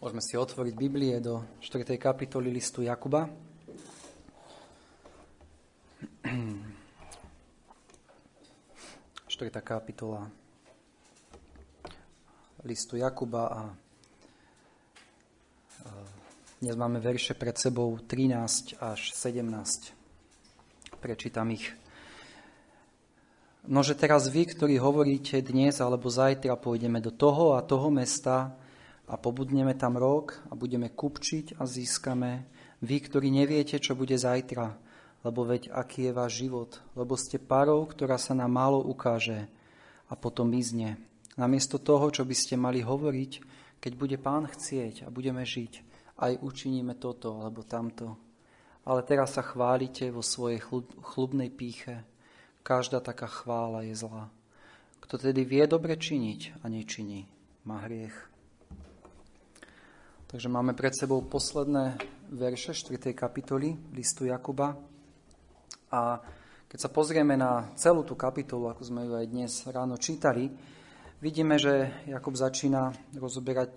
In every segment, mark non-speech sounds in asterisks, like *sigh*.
Môžeme si otvoriť Biblie do 4. kapitoly listu Jakuba. *clears throat* 4. kapitola listu Jakuba a dnes máme verše pred sebou 13 až 17. Prečítam ich. Nože teraz vy, ktorí hovoríte dnes alebo zajtra pôjdeme do toho a toho mesta, a pobudneme tam rok a budeme kupčiť a získame. Vy, ktorí neviete, čo bude zajtra, lebo veď aký je váš život, lebo ste parou, ktorá sa nám málo ukáže a potom mizne. Namiesto toho, čo by ste mali hovoriť, keď bude pán chcieť a budeme žiť, aj učiníme toto alebo tamto. Ale teraz sa chválite vo svojej chlubnej píche. Každá taká chvála je zlá. Kto tedy vie dobre činiť a nečiní, má hriech. Takže máme pred sebou posledné verše 4. kapitoly listu Jakuba. A keď sa pozrieme na celú tú kapitolu, ako sme ju aj dnes ráno čítali, vidíme, že Jakub začína rozoberať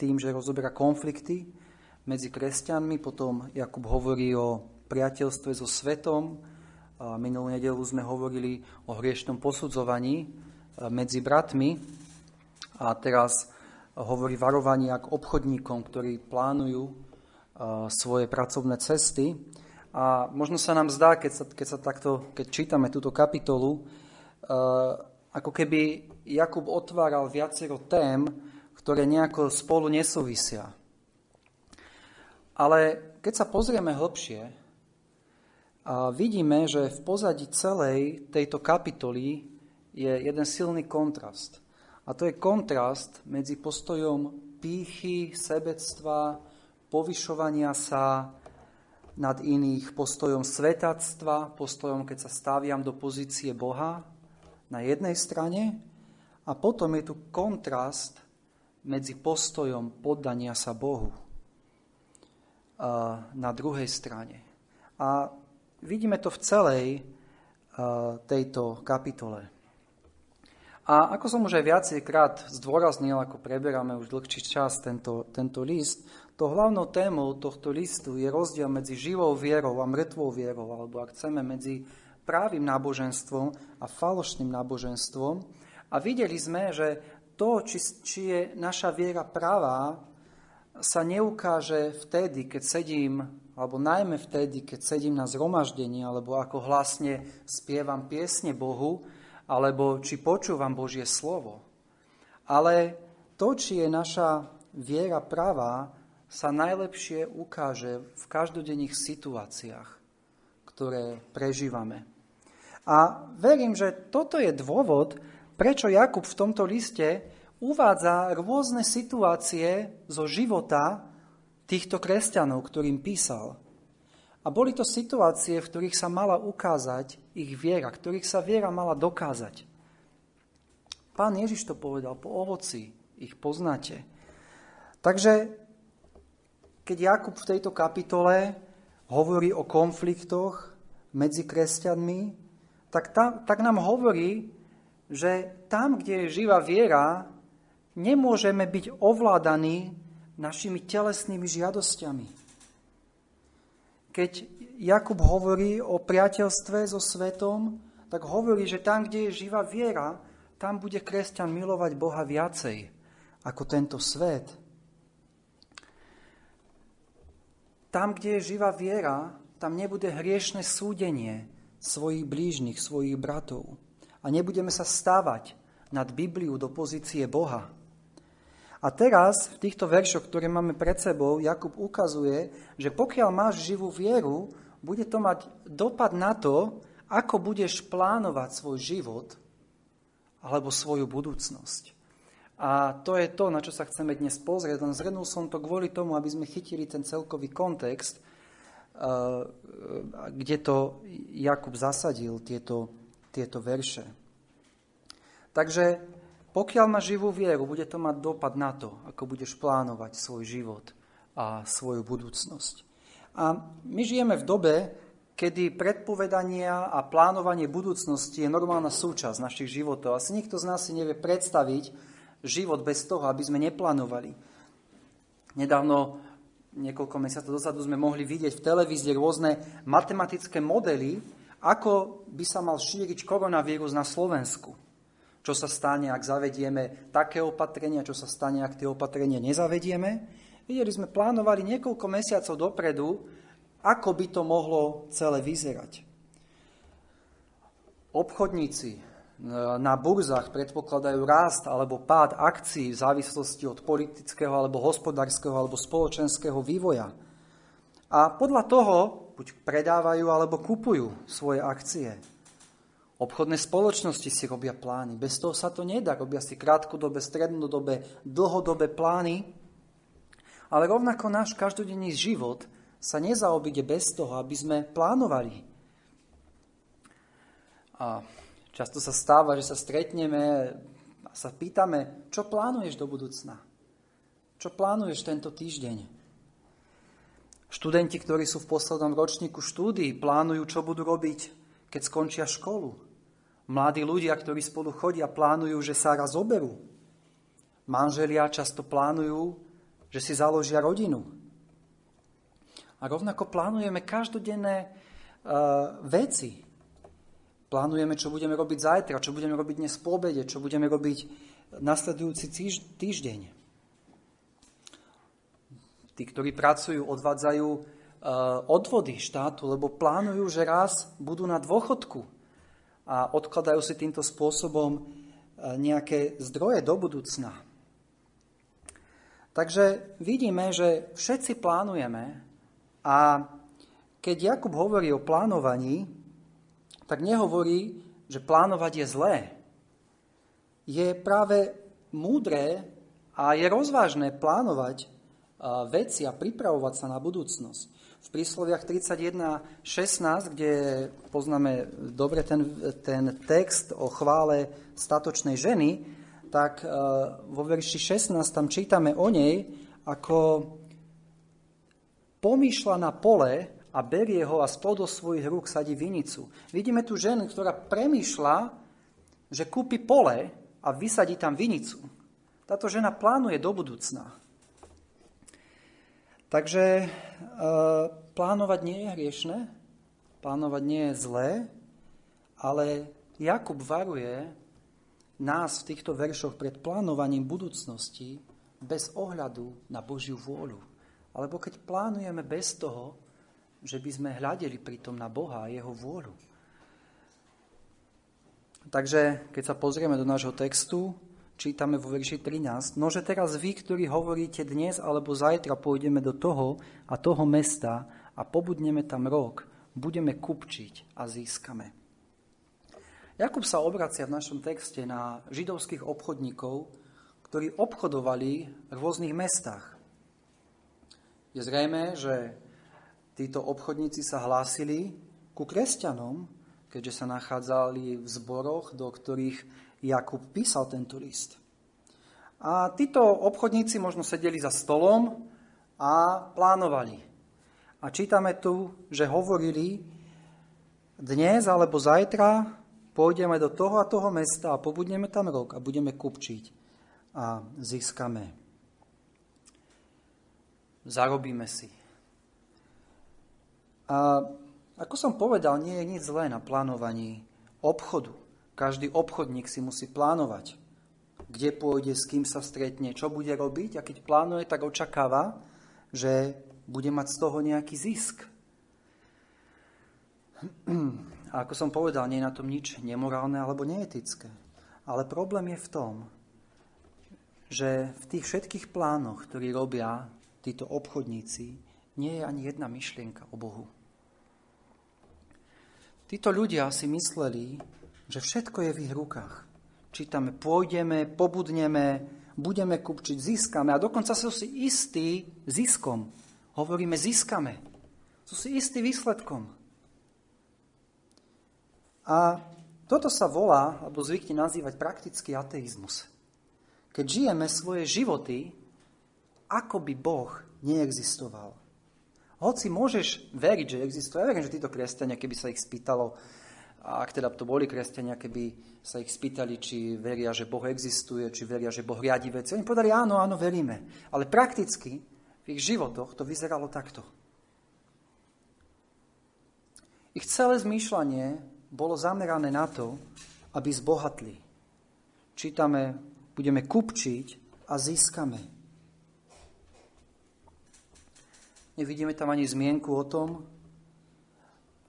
tým, že rozoberá konflikty medzi kresťanmi, potom Jakub hovorí o priateľstve so svetom, minulú nedelu sme hovorili o hriešnom posudzovaní medzi bratmi a teraz hovorí varovania k obchodníkom, ktorí plánujú svoje pracovné cesty. A možno sa nám zdá, keď, sa, keď, sa takto, keď čítame túto kapitolu, ako keby Jakub otváral viacero tém, ktoré nejako spolu nesúvisia. Ale keď sa pozrieme hlbšie, vidíme, že v pozadí celej tejto kapitoly je jeden silný kontrast. A to je kontrast medzi postojom pýchy, sebectva, povyšovania sa nad iných, postojom svetactva, postojom, keď sa staviam do pozície Boha na jednej strane a potom je tu kontrast medzi postojom poddania sa Bohu na druhej strane. A vidíme to v celej tejto kapitole. A ako som už aj viacejkrát zdôraznil, ako preberáme už dlhší čas tento, tento list, to hlavnou témou tohto listu je rozdiel medzi živou vierou a mŕtvou vierou, alebo ak chceme, medzi právým náboženstvom a falošným náboženstvom. A videli sme, že to, či, či je naša viera pravá, sa neukáže vtedy, keď sedím, alebo najmä vtedy, keď sedím na zhromaždení, alebo ako hlasne spievam piesne Bohu, alebo či počúvam Božie slovo. Ale to, či je naša viera pravá, sa najlepšie ukáže v každodenných situáciách, ktoré prežívame. A verím, že toto je dôvod, prečo Jakub v tomto liste uvádza rôzne situácie zo života týchto kresťanov, ktorým písal. A boli to situácie, v ktorých sa mala ukázať ich viera, ktorých sa viera mala dokázať. Pán Ježiš to povedal, po ovoci ich poznáte. Takže keď Jakub v tejto kapitole hovorí o konfliktoch medzi kresťanmi, tak, tam, tak nám hovorí, že tam, kde je živá viera, nemôžeme byť ovládaní našimi telesnými žiadosťami. Keď Jakub hovorí o priateľstve so svetom, tak hovorí, že tam, kde je živá viera, tam bude kresťan milovať Boha viacej ako tento svet. Tam, kde je živá viera, tam nebude hriešne súdenie svojich blížnych, svojich bratov. A nebudeme sa stávať nad Bibliu do pozície Boha. A teraz v týchto veršoch, ktoré máme pred sebou, Jakub ukazuje, že pokiaľ máš živú vieru, bude to mať dopad na to, ako budeš plánovať svoj život alebo svoju budúcnosť. A to je to, na čo sa chceme dnes pozrieť. Len zhrnul som to kvôli tomu, aby sme chytili ten celkový kontext, eh, kde to Jakub zasadil, tieto, tieto verše. Takže pokiaľ máš živú vieru, bude to mať dopad na to, ako budeš plánovať svoj život a svoju budúcnosť. A my žijeme v dobe, kedy predpovedania a plánovanie budúcnosti je normálna súčasť našich životov. Asi nikto z nás si nevie predstaviť život bez toho, aby sme neplánovali. Nedávno, niekoľko mesiacov dozadu, sme mohli vidieť v televízii rôzne matematické modely, ako by sa mal šíriť koronavírus na Slovensku. Čo sa stane, ak zavedieme také opatrenia, čo sa stane, ak tie opatrenia nezavedieme. Videli sme, plánovali niekoľko mesiacov dopredu, ako by to mohlo celé vyzerať. Obchodníci, na burzách predpokladajú rast alebo pád akcií v závislosti od politického alebo hospodárskeho alebo spoločenského vývoja. A podľa toho buď predávajú alebo kupujú svoje akcie. Obchodné spoločnosti si robia plány. Bez toho sa to nedá. Robia si krátkodobé, strednodobé, dlhodobé plány. Ale rovnako náš každodenný život sa nezaobíde bez toho, aby sme plánovali. A Často sa stáva, že sa stretneme a sa pýtame, čo plánuješ do budúcna? Čo plánuješ tento týždeň? Študenti, ktorí sú v poslednom ročníku štúdií, plánujú, čo budú robiť, keď skončia školu. Mladí ľudia, ktorí spolu chodia, plánujú, že sa raz oberú. Manželia často plánujú, že si založia rodinu. A rovnako plánujeme každodenné uh, veci, Plánujeme, čo budeme robiť zajtra, čo budeme robiť dnes po obede, čo budeme robiť nasledujúci týždeň. Tí, ktorí pracujú, odvádzajú uh, odvody štátu, lebo plánujú, že raz budú na dôchodku a odkladajú si týmto spôsobom uh, nejaké zdroje do budúcna. Takže vidíme, že všetci plánujeme a keď Jakub hovorí o plánovaní, tak nehovorí, že plánovať je zlé. Je práve múdre a je rozvážne plánovať veci a pripravovať sa na budúcnosť. V prísloviach 31.16, kde poznáme dobre ten, ten text o chvále statočnej ženy, tak vo verši 16 tam čítame o nej, ako pomýšľa na pole a berie ho a spod svojich rúk sadí vinicu. Vidíme tu ženu, ktorá premýšľa, že kúpi pole a vysadí tam vinicu. Táto žena plánuje do budúcna. Takže e, plánovať nie je hriešne, plánovať nie je zlé, ale Jakub varuje nás v týchto veršoch pred plánovaním budúcnosti bez ohľadu na Božiu vôľu. Alebo keď plánujeme bez toho, že by sme hľadeli pritom na Boha a jeho vôľu. Takže, keď sa pozrieme do nášho textu, čítame vo verši 13, nože teraz vy, ktorí hovoríte dnes alebo zajtra pôjdeme do toho a toho mesta a pobudneme tam rok, budeme kupčiť a získame. Jakub sa obracia v našom texte na židovských obchodníkov, ktorí obchodovali v rôznych mestách. Je zrejme, že títo obchodníci sa hlásili ku kresťanom, keďže sa nachádzali v zboroch, do ktorých Jakub písal tento list. A títo obchodníci možno sedeli za stolom a plánovali. A čítame tu, že hovorili, dnes alebo zajtra pôjdeme do toho a toho mesta a pobudneme tam rok a budeme kupčiť a získame. Zarobíme si. A ako som povedal, nie je nič zlé na plánovaní obchodu. Každý obchodník si musí plánovať, kde pôjde, s kým sa stretne, čo bude robiť a keď plánuje, tak očakáva, že bude mať z toho nejaký zisk. A ako som povedal, nie je na tom nič nemorálne alebo neetické. Ale problém je v tom, že v tých všetkých plánoch, ktorí robia títo obchodníci, nie je ani jedna myšlienka o Bohu. Títo ľudia si mysleli, že všetko je v ich rukách. Čítame, pôjdeme, pobudneme, budeme kupčiť, získame a dokonca sú si istí ziskom. Hovoríme, získame. Sú si istí výsledkom. A toto sa volá, alebo zvykne nazývať praktický ateizmus. Keď žijeme svoje životy, ako by Boh neexistoval. Hoci môžeš veriť, že existuje, ja verím, že títo kresťania, keby sa ich spýtalo, a ak teda to boli kresťania, keby sa ich spýtali, či veria, že Boh existuje, či veria, že Boh riadi veci. Oni povedali, áno, áno, veríme. Ale prakticky v ich životoch to vyzeralo takto. Ich celé zmýšľanie bolo zamerané na to, aby zbohatli. Čítame, budeme kupčiť a získame. Nevidíme tam ani zmienku o tom,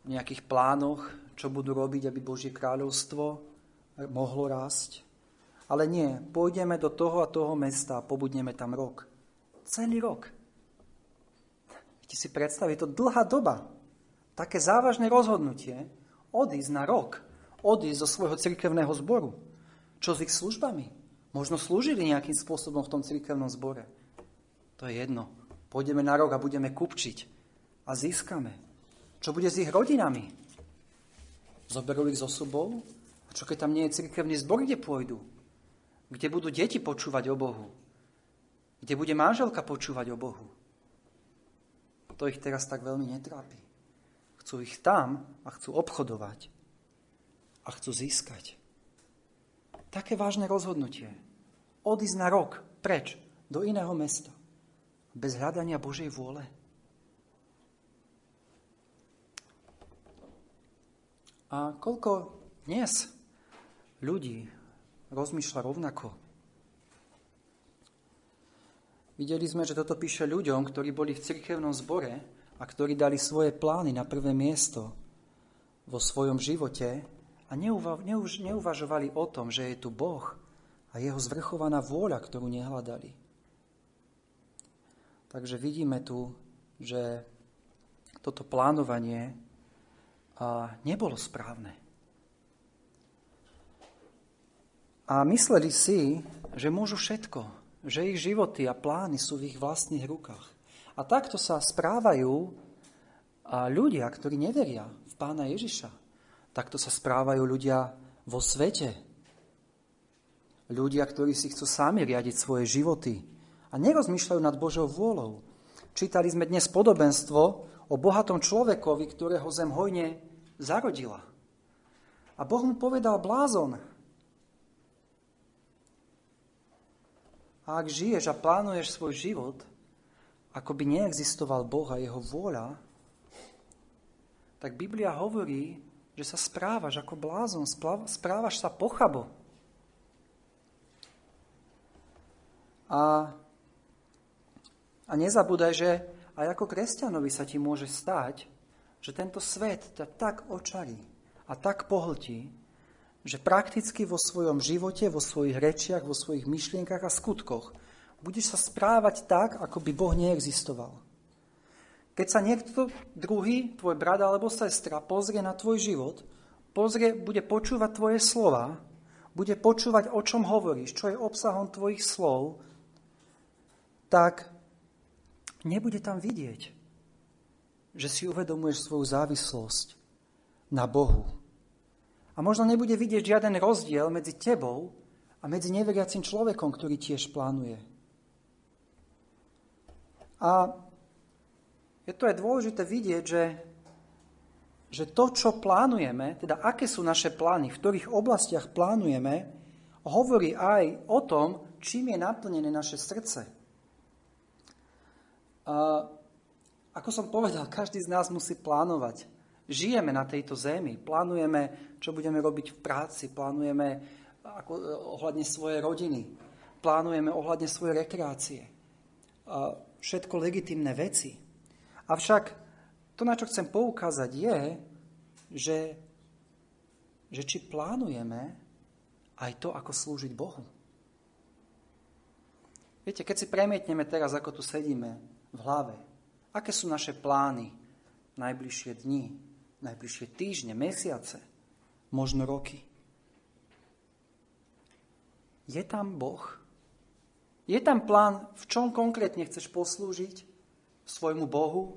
v nejakých plánoch, čo budú robiť, aby Božie kráľovstvo mohlo rásť. Ale nie, pôjdeme do toho a toho mesta a pobudneme tam rok. Celý rok. Viete si predstaviť, to dlhá doba také závažné rozhodnutie odísť na rok, odísť zo svojho cirkevného zboru. Čo s ich službami? Možno slúžili nejakým spôsobom v tom cirkevnom zbore. To je jedno. Pôjdeme na rok a budeme kupčiť a získame. Čo bude s ich rodinami? Zoberú ich zo sobou? A čo keď tam nie je cirkevný zbor, kde pôjdu? Kde budú deti počúvať o Bohu? Kde bude manželka počúvať o Bohu? To ich teraz tak veľmi netrápi. Chcú ich tam a chcú obchodovať a chcú získať. Také vážne rozhodnutie. Odísť na rok preč do iného mesta. Bez hľadania Božej vôle. A koľko dnes ľudí rozmýšľa rovnako? Videli sme, že toto píše ľuďom, ktorí boli v cirkevnom zbore a ktorí dali svoje plány na prvé miesto vo svojom živote a neuvažovali o tom, že je tu Boh a jeho zvrchovaná vôľa, ktorú nehľadali. Takže vidíme tu, že toto plánovanie nebolo správne. A mysleli si, že môžu všetko, že ich životy a plány sú v ich vlastných rukách. A takto sa správajú ľudia, ktorí neveria v pána Ježiša. Takto sa správajú ľudia vo svete. Ľudia, ktorí si chcú sami riadiť svoje životy a nerozmýšľajú nad Božou vôľou. Čítali sme dnes podobenstvo o bohatom človekovi, ktorého zem hojne zarodila. A Boh mu povedal blázon. Ak žiješ a plánuješ svoj život, ako by neexistoval Boh a jeho vôľa, tak Biblia hovorí, že sa správaš ako blázon, správaš sa pochabo. A, a nezabúdaj, že aj ako kresťanovi sa ti môže stať, že tento svet ťa tak očarí a tak pohltí, že prakticky vo svojom živote, vo svojich rečiach, vo svojich myšlienkach a skutkoch budeš sa správať tak, ako by Boh neexistoval. Keď sa niekto druhý, tvoj brat alebo sestra, pozrie na tvoj život, pozrie, bude počúvať tvoje slova, bude počúvať, o čom hovoríš, čo je obsahom tvojich slov, tak nebude tam vidieť, že si uvedomuješ svoju závislosť na Bohu. A možno nebude vidieť žiaden rozdiel medzi tebou a medzi neveriacim človekom, ktorý tiež plánuje. A je to aj dôležité vidieť, že, že to, čo plánujeme, teda aké sú naše plány, v ktorých oblastiach plánujeme, hovorí aj o tom, čím je naplnené naše srdce. A ako som povedal, každý z nás musí plánovať. Žijeme na tejto zemi, plánujeme, čo budeme robiť v práci, plánujeme ako, ohľadne svojej rodiny, plánujeme ohľadne svojej rekreácie. A všetko legitimné veci. Avšak to, na čo chcem poukázať, je, že, že či plánujeme aj to, ako slúžiť Bohu. Viete, keď si premietneme teraz, ako tu sedíme v hlave, aké sú naše plány najbližšie dni, najbližšie týždne, mesiace, možno roky. Je tam Boh? Je tam plán, v čom konkrétne chceš poslúžiť svojmu Bohu?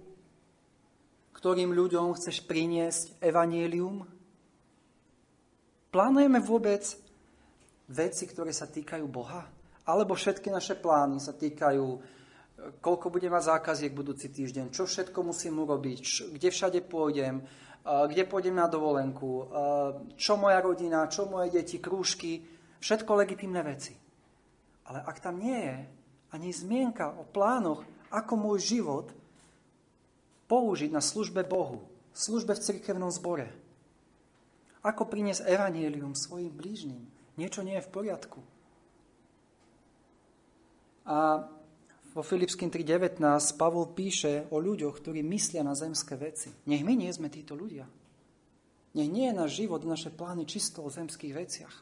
Ktorým ľuďom chceš priniesť evanielium? Plánujeme vôbec veci, ktoré sa týkajú Boha? Alebo všetky naše plány sa týkajú, koľko bude mať zákaziek budúci týždeň, čo všetko musím urobiť, kde všade pôjdem, kde pôjdem na dovolenku, čo moja rodina, čo moje deti, krúžky, všetko legitimné veci. Ale ak tam nie je ani zmienka o plánoch, Ako môj život použiť na službe Bohu, službe v cirkevnom zbore. Ako priniesť evanielium svojim blížnym. Niečo nie je v poriadku. A vo Filipským 3.19 Pavol píše o ľuďoch, ktorí myslia na zemské veci. Nech my nie sme títo ľudia. Nech nie je náš život, naše plány čisto o zemských veciach.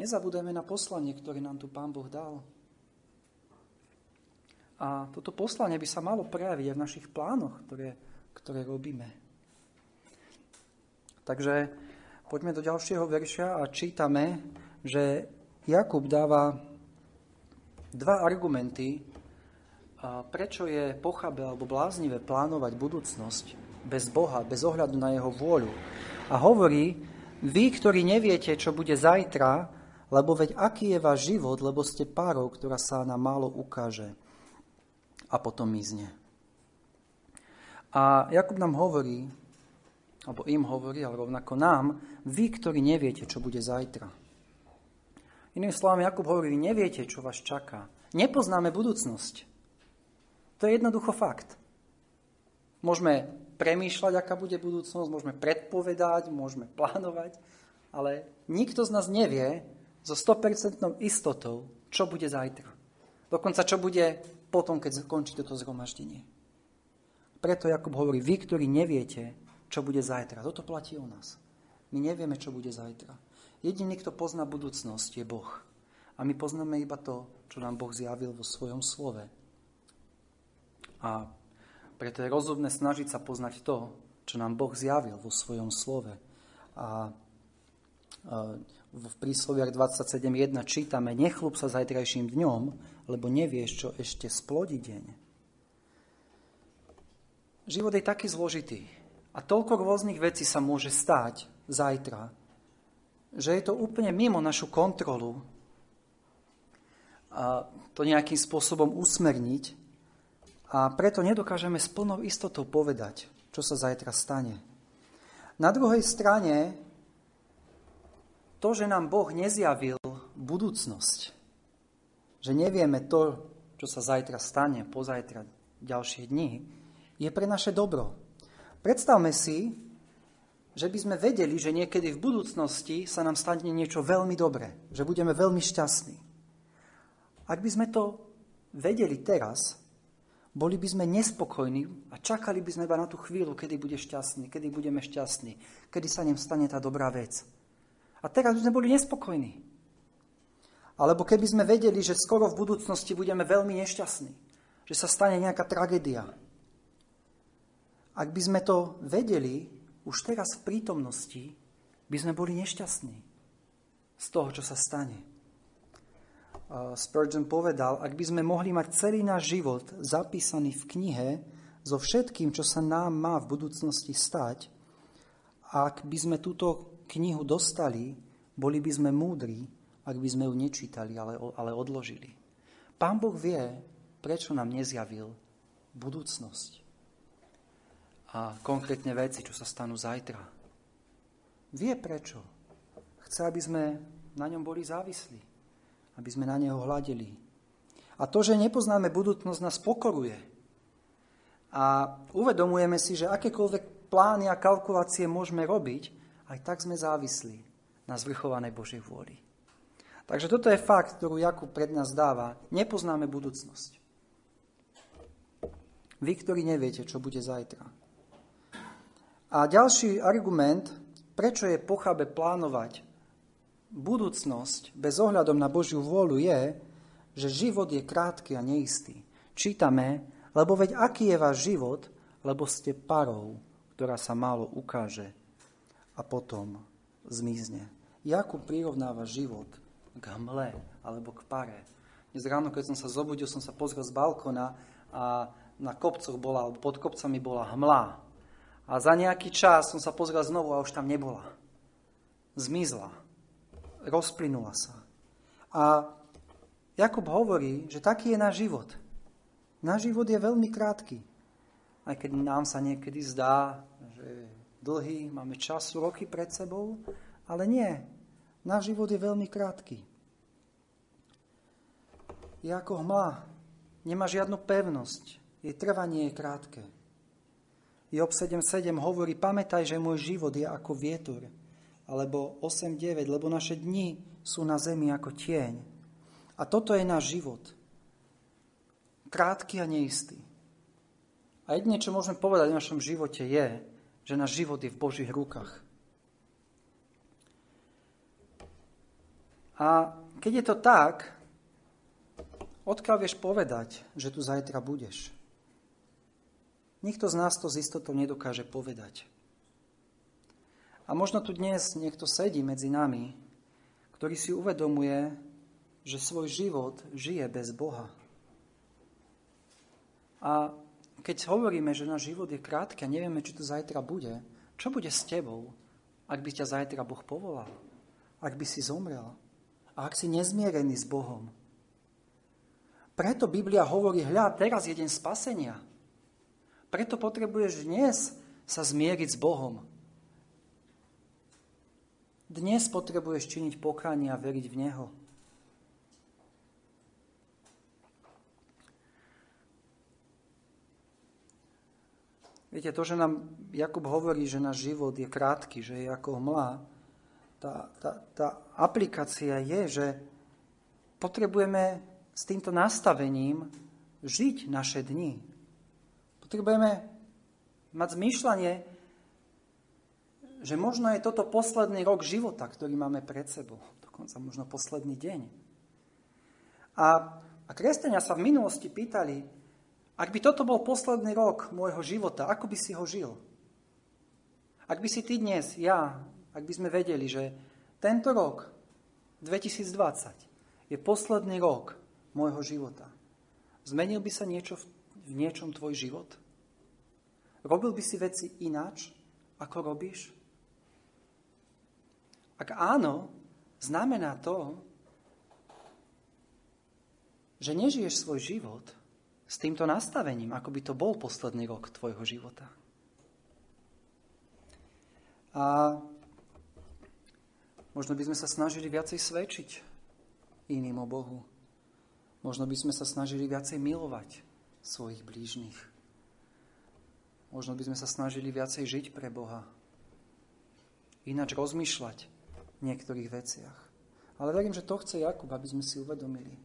Nezabúdajme na poslanie, ktoré nám tu Pán Boh dal. A toto poslanie by sa malo prejaviť aj v našich plánoch, ktoré, ktoré robíme. Takže poďme do ďalšieho verša a čítame, že Jakub dáva dva argumenty, prečo je pochabe alebo bláznivé plánovať budúcnosť bez Boha, bez ohľadu na jeho vôľu. A hovorí, vy, ktorí neviete, čo bude zajtra, lebo veď aký je váš život, lebo ste párov, ktorá sa nám málo ukáže a potom mizne. A Jakub nám hovorí, alebo im hovorí, ale rovnako nám, vy, ktorí neviete, čo bude zajtra. Inými slovami, Jakub hovorí, neviete, čo vás čaká. Nepoznáme budúcnosť. To je jednoducho fakt. Môžeme premýšľať, aká bude budúcnosť, môžeme predpovedať, môžeme plánovať, ale nikto z nás nevie so 100% istotou, čo bude zajtra. Dokonca, čo bude potom, keď skončí toto zhromaždenie. Preto Jakub hovorí, vy, ktorí neviete, čo bude zajtra. Toto platí o nás. My nevieme, čo bude zajtra. Jediný, kto pozná budúcnosť, je Boh. A my poznáme iba to, čo nám Boh zjavil vo svojom slove. A preto je rozumné snažiť sa poznať to, čo nám Boh zjavil vo svojom slove. A v prísloviach 27.1 čítame, nechlup sa zajtrajším dňom, lebo nevieš, čo ešte splodí deň. Život je taký zložitý a toľko rôznych vecí sa môže stať zajtra, že je to úplne mimo našu kontrolu a to nejakým spôsobom usmerniť a preto nedokážeme s plnou istotou povedať, čo sa zajtra stane. Na druhej strane, to, že nám Boh nezjavil budúcnosť, že nevieme to, čo sa zajtra stane, pozajtra, ďalšie dni, je pre naše dobro. Predstavme si, že by sme vedeli, že niekedy v budúcnosti sa nám stane niečo veľmi dobré, že budeme veľmi šťastní. Ak by sme to vedeli teraz, boli by sme nespokojní a čakali by sme iba na tú chvíľu, kedy bude šťastný, kedy budeme šťastní, kedy sa nem stane tá dobrá vec. A teraz by sme boli nespokojní. Alebo keby sme vedeli, že skoro v budúcnosti budeme veľmi nešťastní, že sa stane nejaká tragédia. Ak by sme to vedeli už teraz v prítomnosti, by sme boli nešťastní z toho, čo sa stane. Spurgeon povedal, ak by sme mohli mať celý náš život zapísaný v knihe so všetkým, čo sa nám má v budúcnosti stať, ak by sme túto knihu dostali, boli by sme múdri, ak by sme ju nečítali, ale, ale odložili. Pán Boh vie, prečo nám nezjavil budúcnosť a konkrétne veci, čo sa stanú zajtra. Vie prečo. Chce, aby sme na ňom boli závislí aby sme na neho hľadeli. A to, že nepoznáme budúcnosť, nás pokoruje. A uvedomujeme si, že akékoľvek plány a kalkulácie môžeme robiť, aj tak sme závislí na zvrchovanej Božej vôli. Takže toto je fakt, ktorú Jakub pred nás dáva. Nepoznáme budúcnosť. Vy, ktorí neviete, čo bude zajtra. A ďalší argument, prečo je pochabe plánovať budúcnosť bez ohľadom na Božiu vôľu je, že život je krátky a neistý. Čítame, lebo veď aký je váš život, lebo ste parou, ktorá sa málo ukáže a potom zmizne. Jakub prirovnáva život k hmle alebo k pare. Dnes ráno, keď som sa zobudil, som sa pozrel z balkona a na kopcoch bola, alebo pod kopcami bola hmla. A za nejaký čas som sa pozrel znovu a už tam nebola. Zmizla rozplynula sa. A Jakub hovorí, že taký je náš život. Náš život je veľmi krátky. Aj keď nám sa niekedy zdá, že je dlhý, máme čas, roky pred sebou, ale nie. Náš život je veľmi krátky. Je ako hmla. nemá žiadnu pevnosť. Jej trvanie je krátke. Job 7.7 hovorí, pamätaj, že môj život je ako vietor. Alebo 8.9, lebo naše dni sú na zemi ako tieň. A toto je náš život. Krátky a neistý. A jedine, čo môžeme povedať v našom živote je, že náš život je v Božích rukách. A keď je to tak, odkiaľ vieš povedať, že tu zajtra budeš? Nikto z nás to z istotou nedokáže povedať. A možno tu dnes niekto sedí medzi nami, ktorý si uvedomuje, že svoj život žije bez Boha. A keď hovoríme, že náš život je krátky a nevieme, či to zajtra bude, čo bude s tebou, ak by ťa zajtra Boh povolal? Ak by si zomrel? A ak si nezmierený s Bohom? Preto Biblia hovorí, hľa, teraz je deň spasenia. Preto potrebuješ dnes sa zmieriť s Bohom. Dnes potrebuješ činiť pokánie a veriť v Neho. Viete, to, že nám Jakub hovorí, že náš život je krátky, že je ako hmla, tá, tá, tá aplikácia je, že potrebujeme s týmto nastavením žiť naše dni. Potrebujeme mať zmýšľanie, že možno je toto posledný rok života, ktorý máme pred sebou. Dokonca možno posledný deň. A, a kresťania sa v minulosti pýtali, ak by toto bol posledný rok môjho života, ako by si ho žil? Ak by si ty dnes, ja, ak by sme vedeli, že tento rok, 2020, je posledný rok môjho života, zmenil by sa niečo v v niečom tvoj život? Robil by si veci ináč, ako robíš? Ak áno, znamená to, že nežiješ svoj život s týmto nastavením, ako by to bol posledný rok tvojho života. A možno by sme sa snažili viacej svedčiť iným o Bohu. Možno by sme sa snažili viacej milovať svojich blížnych. Možno by sme sa snažili viacej žiť pre Boha. Ináč rozmýšľať v niektorých veciach. Ale verím, že to chce Jakub, aby sme si uvedomili.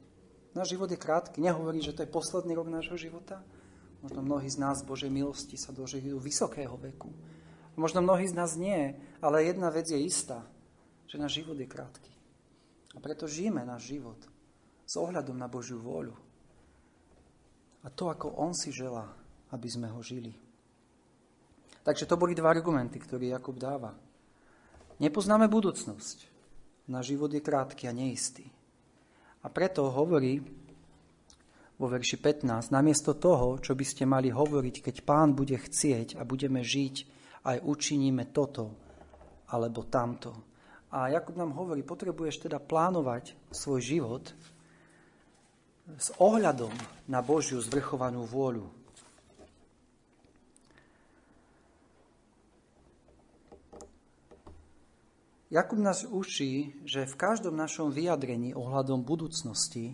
Náš život je krátky. Nehovorí, že to je posledný rok nášho života. Možno mnohí z nás Božej milosti sa dožijú vysokého veku. Možno mnohí z nás nie, ale jedna vec je istá, že náš život je krátky. A preto žijeme náš život s ohľadom na Božiu vôľu a to, ako on si želá, aby sme ho žili. Takže to boli dva argumenty, ktoré Jakub dáva. Nepoznáme budúcnosť. Náš život je krátky a neistý. A preto hovorí vo verši 15, namiesto toho, čo by ste mali hovoriť, keď pán bude chcieť a budeme žiť, aj učiníme toto alebo tamto. A Jakub nám hovorí, potrebuješ teda plánovať svoj život s ohľadom na Božiu zvrchovanú vôľu. Jakub nás učí, že v každom našom vyjadrení ohľadom budúcnosti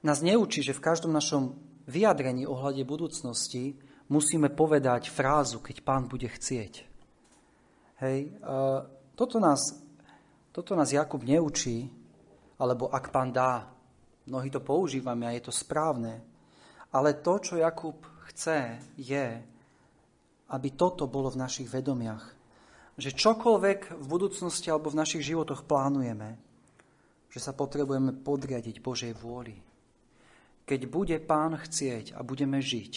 nás neučí, že v každom našom vyjadrení ohľade budúcnosti musíme povedať frázu, keď pán bude chcieť. Hej, toto nás, toto nás Jakub neučí, alebo ak pán dá, Mnohí to používame a je to správne. Ale to, čo Jakub chce, je, aby toto bolo v našich vedomiach. Že čokoľvek v budúcnosti alebo v našich životoch plánujeme, že sa potrebujeme podriadiť Božej vôli. Keď bude Pán chcieť a budeme žiť,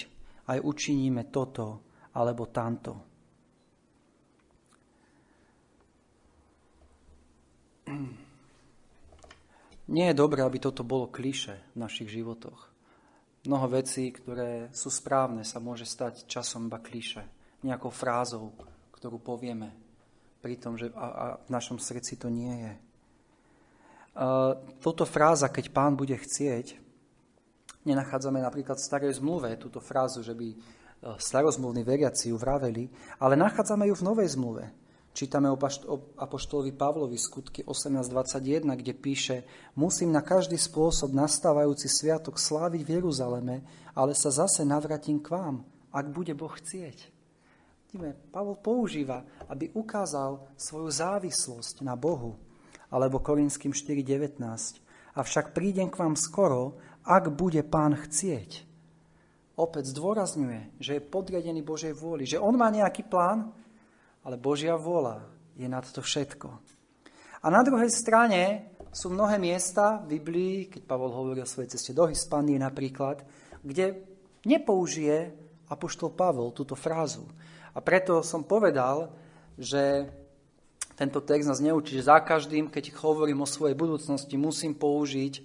aj učiníme toto alebo tamto. *clears throat* Nie je dobré, aby toto bolo kliše v našich životoch. Mnoho vecí, ktoré sú správne, sa môže stať časom iba kliše. Nejakou frázou, ktorú povieme, pri tom, že a, a v našom srdci to nie je. A, toto fráza, keď pán bude chcieť, nenachádzame napríklad v starej zmluve túto frázu, že by e, starozmluvní veriaci ju vraveli, ale nachádzame ju v novej zmluve. Čítame o Apoštolovi Pavlovi skutky 18.21, kde píše Musím na každý spôsob nastávajúci sviatok sláviť v Jeruzaleme, ale sa zase navratím k vám, ak bude Boh chcieť. Vidíme, Pavol používa, aby ukázal svoju závislosť na Bohu. Alebo Korinským 4.19. Avšak prídem k vám skoro, ak bude pán chcieť. Opäť zdôrazňuje, že je podriadený Božej vôli, že on má nejaký plán, ale Božia vôľa je nad to všetko. A na druhej strane sú mnohé miesta v Biblii, keď Pavol hovorí o svojej ceste do Hispánie napríklad, kde nepoužije apoštol Pavol túto frázu. A preto som povedal, že tento text nás neučí, že za každým, keď hovorím o svojej budúcnosti, musím použiť,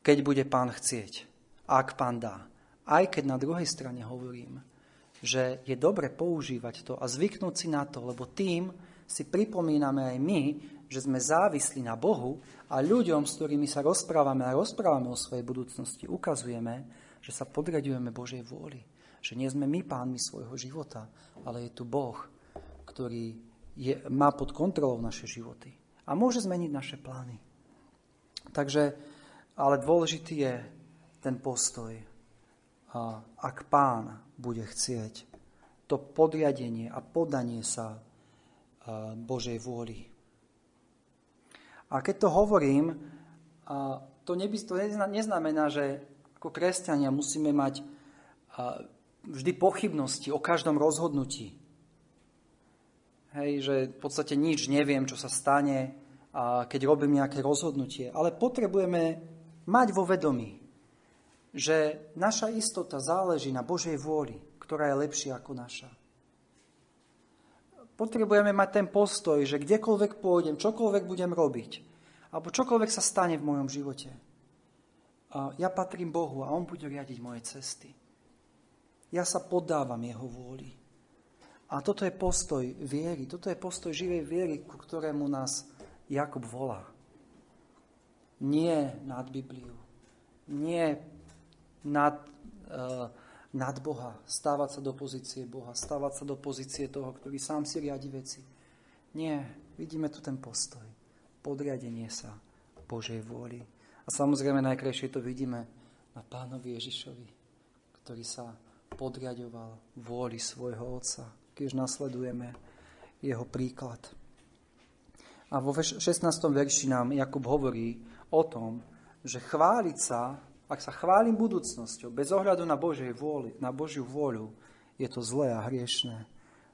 keď bude pán chcieť, ak pán dá. Aj keď na druhej strane hovorím, že je dobre používať to a zvyknúť si na to, lebo tým si pripomíname aj my, že sme závislí na Bohu a ľuďom, s ktorými sa rozprávame a rozprávame o svojej budúcnosti, ukazujeme, že sa podriadujeme Božej vôli. Že nie sme my pánmi svojho života, ale je tu Boh, ktorý je, má pod kontrolou naše životy a môže zmeniť naše plány. Takže, ale dôležitý je ten postoj, ak pán bude chcieť. To podriadenie a podanie sa Božej vôli. A keď to hovorím, to, neby, to neznamená, že ako kresťania musíme mať vždy pochybnosti o každom rozhodnutí. Hej, že v podstate nič neviem, čo sa stane, keď robím nejaké rozhodnutie. Ale potrebujeme mať vo vedomí, že naša istota záleží na Božej vôli, ktorá je lepšia ako naša. Potrebujeme mať ten postoj, že kdekoľvek pôjdem, čokoľvek budem robiť, alebo čokoľvek sa stane v mojom živote, ja patrím Bohu a On bude riadiť moje cesty. Ja sa poddávam Jeho vôli. A toto je postoj viery, toto je postoj živej viery, ku ktorému nás Jakub volá. Nie nad Bibliu, nie nad, uh, nad Boha, stávať sa do pozície Boha, stávať sa do pozície toho, ktorý sám si riadi veci. Nie, vidíme tu ten postoj. Podriadenie sa Božej vôli. A samozrejme najkrajšie to vidíme na pánovi Ježišovi, ktorý sa podriadoval vôli svojho Otca, keď nasledujeme jeho príklad. A vo 16. verši nám Jakub hovorí o tom, že chváliť sa ak sa chválim budúcnosťou, bez ohľadu na, Božej vôli, na Božiu vôľu, je to zlé a hriešné.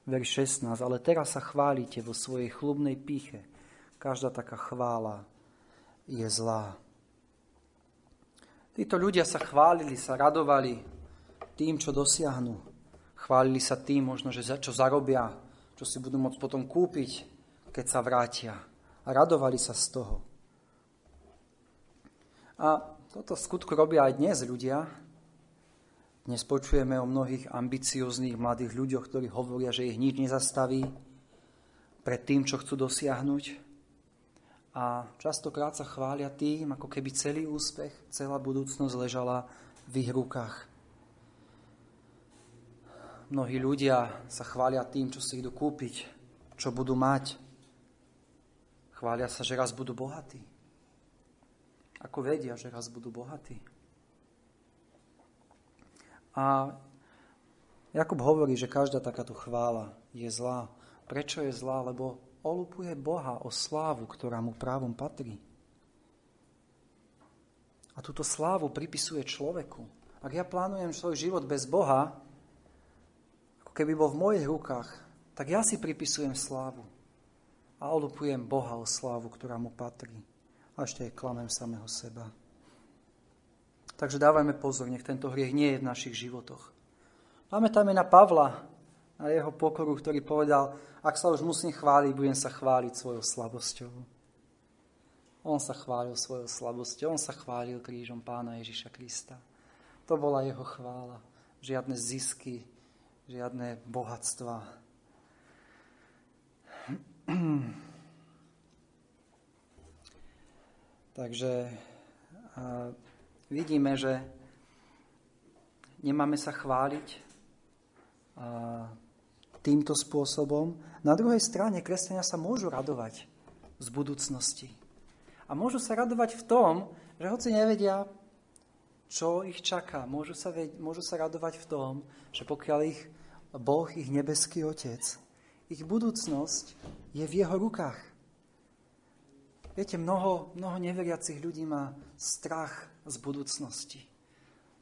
Verš 16. Ale teraz sa chválite vo svojej chlubnej píche. Každá taká chvála je zlá. Títo ľudia sa chválili, sa radovali tým, čo dosiahnu. Chválili sa tým možno, že čo zarobia, čo si budú môcť potom kúpiť, keď sa vrátia. A radovali sa z toho. A toto skutku robia aj dnes ľudia. Dnes počujeme o mnohých ambicióznych mladých ľuďoch, ktorí hovoria, že ich nič nezastaví pred tým, čo chcú dosiahnuť. A častokrát sa chvália tým, ako keby celý úspech, celá budúcnosť ležala v ich rukách. Mnohí ľudia sa chvália tým, čo si idú kúpiť, čo budú mať. Chvália sa, že raz budú bohatí. Ako vedia, že raz budú bohatí. A Jakub hovorí, že každá takáto chvála je zlá. Prečo je zlá? Lebo olupuje Boha o slávu, ktorá mu právom patrí. A túto slávu pripisuje človeku. Ak ja plánujem svoj život bez Boha, ako keby bol v mojich rukách, tak ja si pripisujem slávu a olupujem Boha o slávu, ktorá mu patrí a ešte klamem samého seba. Takže dávajme pozor, nech tento hriech nie je v našich životoch. Pamätajme na Pavla, na jeho pokoru, ktorý povedal, ak sa už musím chváliť, budem sa chváliť svojou slabosťou. On sa chválil svojou slabosťou, on sa chválil krížom pána Ježiša Krista. To bola jeho chvála. Žiadne zisky, žiadne bohatstva. *clears throat* Takže a, vidíme, že nemáme sa chváliť a, týmto spôsobom. Na druhej strane kresťania sa môžu radovať z budúcnosti. A môžu sa radovať v tom, že hoci nevedia, čo ich čaká, môžu sa, môžu sa radovať v tom, že pokiaľ ich Boh, ich nebeský Otec, ich budúcnosť je v jeho rukách. Viete, mnoho, mnoho neveriacich ľudí má strach z budúcnosti.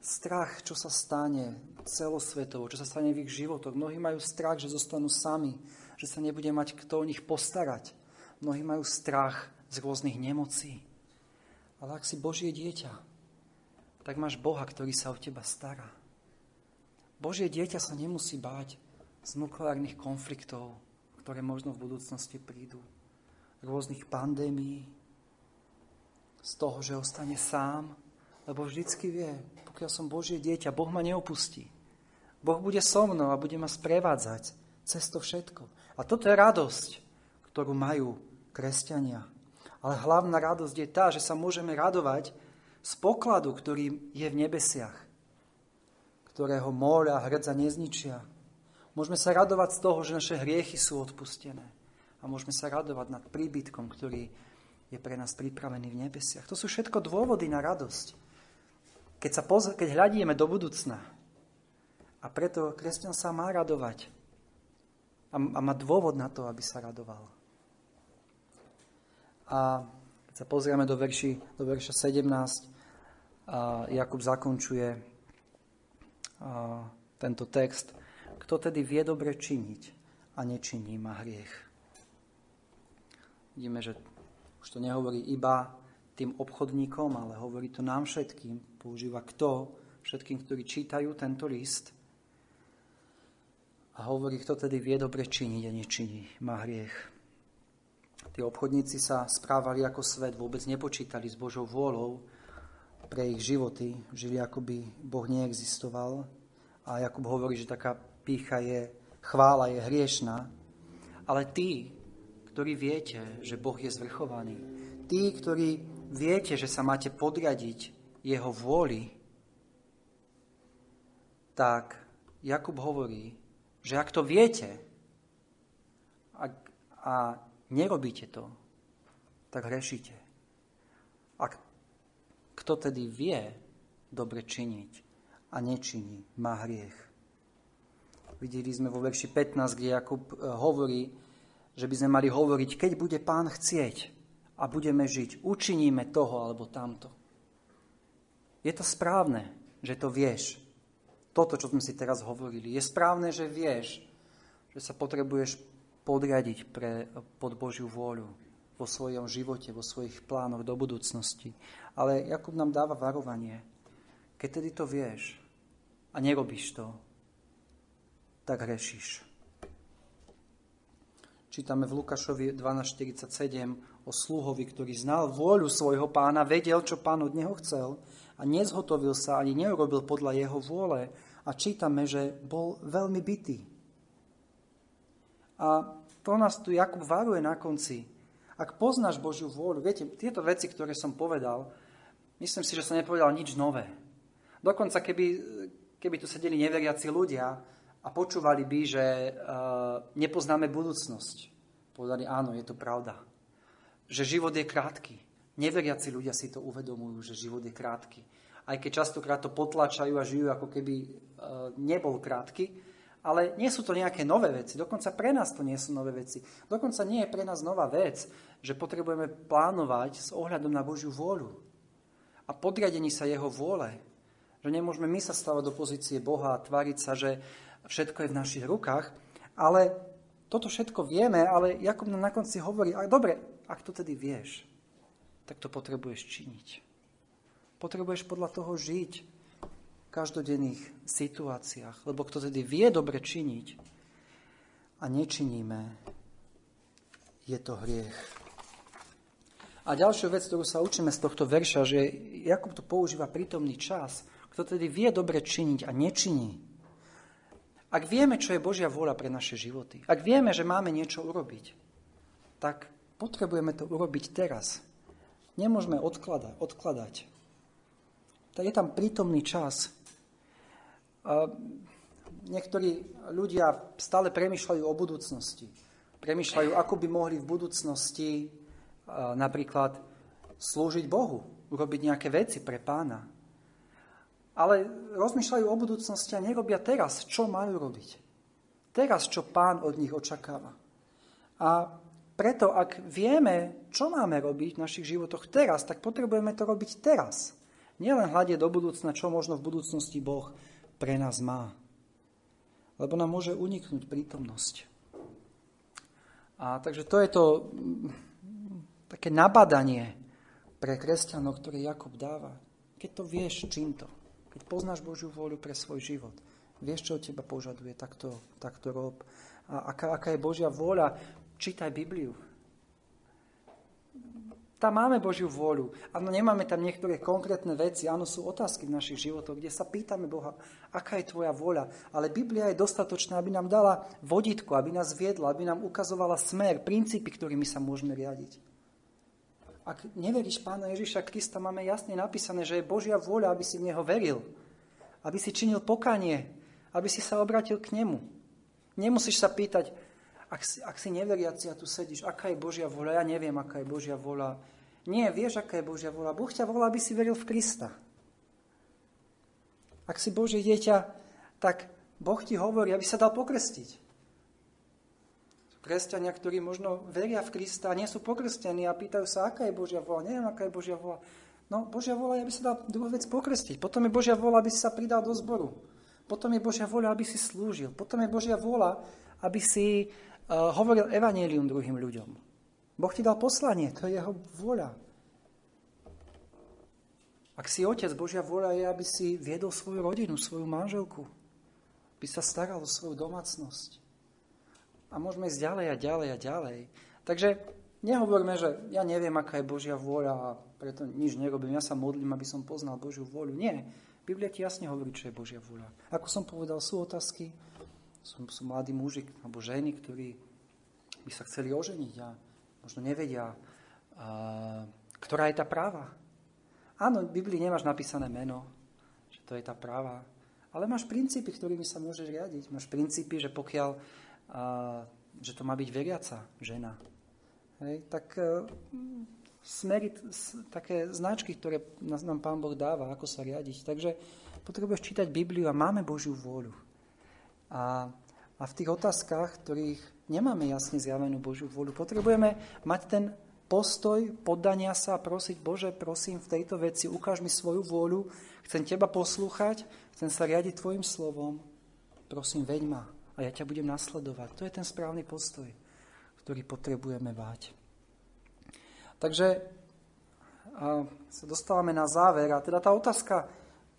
Strach, čo sa stane celosvetovo, čo sa stane v ich životoch. Mnohí majú strach, že zostanú sami, že sa nebude mať kto o nich postarať. Mnohí majú strach z rôznych nemocí. Ale ak si Božie dieťa, tak máš Boha, ktorý sa o teba stará. Božie dieťa sa nemusí báť z nukleárnych konfliktov, ktoré možno v budúcnosti prídu. Rôznych pandémií, z toho, že ostane sám, lebo vždycky vie, pokiaľ som Božie dieťa, Boh ma neopustí. Boh bude so mnou a bude ma sprevádzať cez to všetko. A toto je radosť, ktorú majú kresťania. Ale hlavná radosť je tá, že sa môžeme radovať z pokladu, ktorý je v nebesiach ktorého mora a hrdza nezničia. Môžeme sa radovať z toho, že naše hriechy sú odpustené. A môžeme sa radovať nad príbytkom, ktorý je pre nás pripravený v nebesiach. To sú všetko dôvody na radosť. Keď, sa poz- keď hľadíme do budúcna. A preto kresťan sa má radovať. A, a má dôvod na to, aby sa radoval. A keď sa pozrieme do, verši, do verša 17, a Jakub zakončuje tento text. Kto tedy vie dobre činiť a nečiní, má hriech. Vidíme, že už to nehovorí iba tým obchodníkom, ale hovorí to nám všetkým. Používa kto, všetkým, ktorí čítajú tento list. A hovorí, kto tedy vie dobre činiť a nečiní, má hriech. Tí obchodníci sa správali ako svet, vôbec nepočítali s Božou vôľou, pre ich životy, žili ako by Boh neexistoval. A Jakub hovorí, že taká pícha je, chvála je hriešná. Ale tí, ktorí viete, že Boh je zvrchovaný, tí, ktorí viete, že sa máte podriadiť jeho vôli, tak Jakub hovorí, že ak to viete a, a nerobíte to, tak hrešíte. Ak kto tedy vie dobre činiť a nečiní, má hriech. Videli sme vo verši 15, kde Jakub e, hovorí, že by sme mali hovoriť, keď bude pán chcieť a budeme žiť, učiníme toho alebo tamto. Je to správne, že to vieš. Toto, čo sme si teraz hovorili. Je správne, že vieš, že sa potrebuješ podriadiť pre, pod Božiu vôľu vo svojom živote, vo svojich plánoch do budúcnosti. Ale Jakub nám dáva varovanie. Keď tedy to vieš a nerobíš to, tak hrešíš. Čítame v Lukášovi 12.47 o sluhovi, ktorý znal vôľu svojho pána, vedel, čo pán od neho chcel a nezhotovil sa ani neurobil podľa jeho vôle. A čítame, že bol veľmi bitý. A to nás tu Jakub varuje na konci. Ak poznáš Božiu vôľu, viete, tieto veci, ktoré som povedal, myslím si, že som nepovedal nič nové. Dokonca, keby, keby tu sedeli neveriaci ľudia a počúvali by, že uh, nepoznáme budúcnosť, povedali, áno, je to pravda. Že život je krátky. Neveriaci ľudia si to uvedomujú, že život je krátky. Aj keď častokrát to potlačajú a žijú, ako keby uh, nebol krátky, ale nie sú to nejaké nové veci. Dokonca pre nás to nie sú nové veci. Dokonca nie je pre nás nová vec, že potrebujeme plánovať s ohľadom na Božiu vôľu a podriadení sa jeho vôle. Že nemôžeme my sa stavať do pozície Boha a tváriť sa, že všetko je v našich rukách, ale toto všetko vieme, ale Jakub nám na konci hovorí, a dobre, ak to tedy vieš, tak to potrebuješ činiť. Potrebuješ podľa toho žiť každodenných situáciách. Lebo kto tedy vie dobre činiť a nečiníme, je to hriech. A ďalšiu vec, ktorú sa učíme z tohto verša, že Jakub tu používa prítomný čas, kto tedy vie dobre činiť a nečiní. Ak vieme, čo je Božia vôľa pre naše životy, ak vieme, že máme niečo urobiť, tak potrebujeme to urobiť teraz. Nemôžeme odkladať. odkladať. Tak je tam prítomný čas. niektorí ľudia stále premyšľajú o budúcnosti. Premyšľajú, ako by mohli v budúcnosti napríklad slúžiť Bohu, urobiť nejaké veci pre pána. Ale rozmýšľajú o budúcnosti a nerobia teraz, čo majú robiť. Teraz, čo pán od nich očakáva. A preto, ak vieme, čo máme robiť v našich životoch teraz, tak potrebujeme to robiť teraz. Nielen hľadie do budúcna, čo možno v budúcnosti Boh pre nás má. Lebo nám môže uniknúť prítomnosť. A takže to je to také nabadanie pre kresťanov, ktoré Jakob dáva. Keď to vieš, čím to. Keď poznáš Božiu vôľu pre svoj život. Vieš, čo od teba požaduje, tak to, tak to rob. A aká, aká je Božia vôľa, čítaj Bibliu. Tam máme Božiu vôľu. Áno, nemáme tam niektoré konkrétne veci. Áno, sú otázky v našich životoch, kde sa pýtame Boha, aká je tvoja vôľa. Ale Biblia je dostatočná, aby nám dala vodítko, aby nás viedla, aby nám ukazovala smer, princípy, ktorými sa môžeme riadiť. Ak neveríš Pána Ježiša Krista, máme jasne napísané, že je Božia vôľa, aby si v Neho veril. Aby si činil pokanie. Aby si sa obratil k Nemu. Nemusíš sa pýtať, ak si, ak si neveriaci a tu sedíš, aká je Božia vôľa? Ja neviem, aká je Božia vôľa. Nie, vieš, aká je Božia vôľa. Boh ťa volá, aby si veril v Krista. Ak si Božie dieťa, tak Boh ti hovorí, aby sa dal pokrstiť kresťania, ktorí možno veria v Krista a nie sú pokrstení a pýtajú sa, aká je Božia vola. Neviem, aká je Božia vola. No, Božia vola je, aby sa dal druhú vec pokrstiť. Potom je Božia vola, aby si sa pridal do zboru. Potom je Božia vola, aby si slúžil. Potom je Božia vola, aby si uh, hovoril evanílium druhým ľuďom. Boh ti dal poslanie, to je jeho vôľa. Ak si otec, Božia vôľa je, aby si viedol svoju rodinu, svoju manželku. Aby sa staral o svoju domácnosť. A môžeme ísť ďalej a ďalej a ďalej. Takže nehovorme, že ja neviem, aká je Božia vôľa a preto nič nerobím. Ja sa modlím, aby som poznal Božiu vôľu. Nie. Biblia ti jasne hovorí, čo je Božia vôľa. Ako som povedal, sú otázky, sú, sú mladí muži alebo ženy, ktorí by sa chceli oženiť a možno nevedia, a, ktorá je tá práva. Áno, v Biblii nemáš napísané meno, že to je tá práva, ale máš princípy, ktorými sa môžeš riadiť. Máš princípy, že pokiaľ a, že to má byť veriaca žena. Hej, tak e, také značky, ktoré nám Pán Boh dáva, ako sa riadiť. Takže potrebuješ čítať Bibliu a máme Božiu vôľu. A, a v tých otázkach, ktorých nemáme jasne zjavenú Božiu vôľu, potrebujeme mať ten postoj poddania sa a prosiť, Bože, prosím, v tejto veci ukáž mi svoju vôľu, chcem Teba poslúchať, chcem sa riadiť Tvojim slovom, prosím, veď ma a ja ťa budem nasledovať. To je ten správny postoj, ktorý potrebujeme mať. Takže a sa dostávame na záver. A teda tá otázka,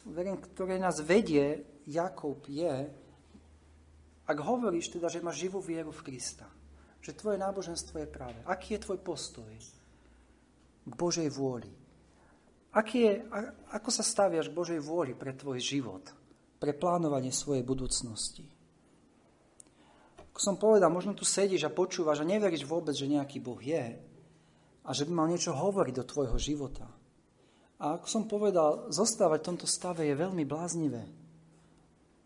verím, ktorej nás vedie Jakub, je, ak hovoríš teda, že máš živú vieru v Krista, že tvoje náboženstvo je práve, aký je tvoj postoj k Božej vôli? Aký je, ako sa staviaš k Božej vôli pre tvoj život, pre plánovanie svojej budúcnosti? Ako som povedal, možno tu sedíš a počúvaš a neveríš vôbec, že nejaký Boh je a že by mal niečo hovoriť do tvojho života. A ako som povedal, zostávať v tomto stave je veľmi bláznivé.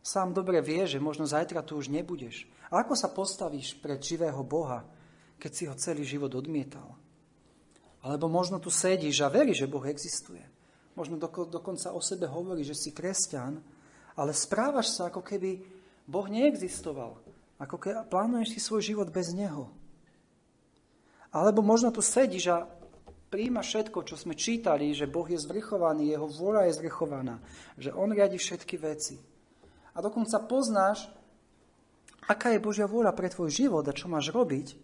Sám dobre vie, že možno zajtra tu už nebudeš. A ako sa postavíš pred živého Boha, keď si ho celý život odmietal? Alebo možno tu sedíš a veríš, že Boh existuje. Možno dokonca o sebe hovorí, že si kresťan, ale správaš sa, ako keby Boh neexistoval. Ako keď plánuješ si svoj život bez Neho. Alebo možno tu sedíš a príjma všetko, čo sme čítali, že Boh je zvrchovaný, Jeho vôľa je zvrchovaná, že On riadi všetky veci. A dokonca poznáš, aká je Božia vôľa pre tvoj život a čo máš robiť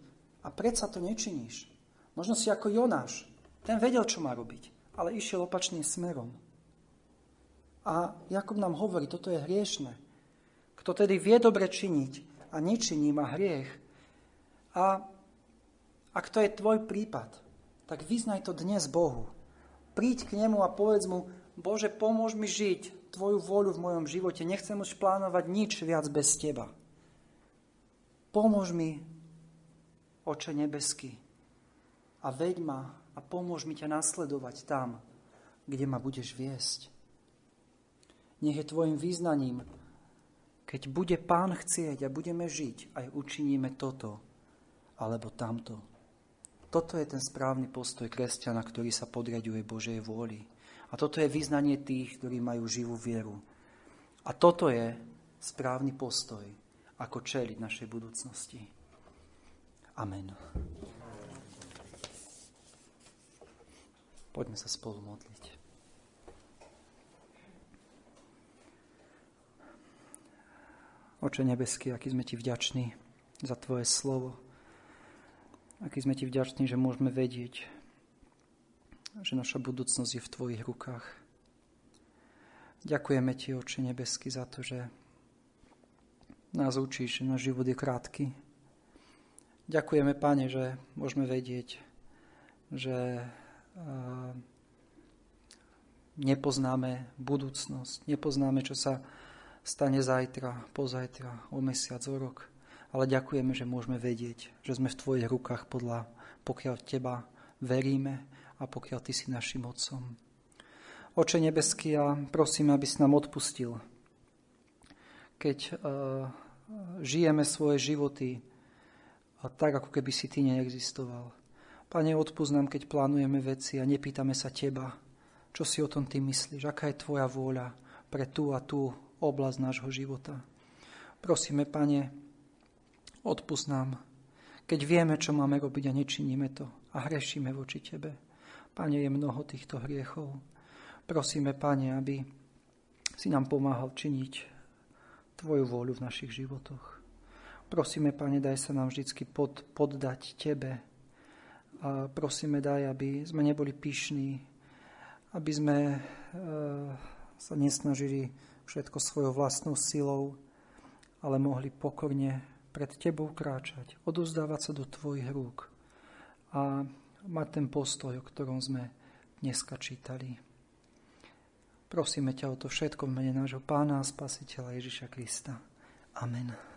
a predsa to nečiníš. Možno si ako Jonáš. Ten vedel, čo má robiť, ale išiel opačným smerom. A Jakub nám hovorí, toto je hriešne. Kto tedy vie dobre činiť a nečiní má hriech. A ak to je tvoj prípad, tak vyznaj to dnes Bohu. Príď k nemu a povedz mu, Bože, pomôž mi žiť tvoju vôľu v mojom živote. Nechcem už plánovať nič viac bez teba. Pomôž mi, Oče nebeský, a veď ma a pomôž mi ťa nasledovať tam, kde ma budeš viesť. Nech je tvojim význaním Keď bude pán chcieť a budeme žiť, aj učiníme toto alebo tamto. Toto je ten správny postoj kresťana, ktorý sa podriaduje Božej vôli. A toto je vyznanie tých, ktorí majú živú vieru. A toto je správny postoj, ako čeliť našej budúcnosti. Amen. Poďme sa spolu modliť. Oče nebeský, aký sme ti vďační za Tvoje slovo. Aký sme ti vďační, že môžeme vedieť, že naša budúcnosť je v Tvojich rukách. Ďakujeme Ti, Oče nebeský, za to, že nás učíš, že náš život je krátky. Ďakujeme, Pane, že môžeme vedieť, že nepoznáme budúcnosť, nepoznáme, čo sa stane zajtra, pozajtra, o mesiac, o rok. Ale ďakujeme, že môžeme vedieť, že sme v Tvojich rukách podľa, pokiaľ Teba veríme a pokiaľ Ty si našim Otcom. Oče nebeský, ja prosím, aby si nám odpustil, keď uh, žijeme svoje životy a tak, ako keby si Ty neexistoval. Pane, odpúsť keď plánujeme veci a nepýtame sa Teba, čo si o tom Ty myslíš, aká je Tvoja vôľa pre tú a tú oblasť nášho života. Prosíme, Pane, odpúsť nám, keď vieme, čo máme robiť a nečiníme to a hrešíme voči Tebe. Pane, je mnoho týchto hriechov. Prosíme, Pane, aby si nám pomáhal činiť Tvoju vôľu v našich životoch. Prosíme, Pane, daj sa nám vždy pod, poddať Tebe, a prosíme, daj, aby sme neboli pyšní, aby sme e, sa nesnažili všetko svojou vlastnou silou, ale mohli pokorne pred Tebou kráčať, odozdávať sa do Tvojich rúk a mať ten postoj, o ktorom sme dneska čítali. Prosíme ťa o to všetko v mene nášho Pána a Spasiteľa Ježiša Krista. Amen.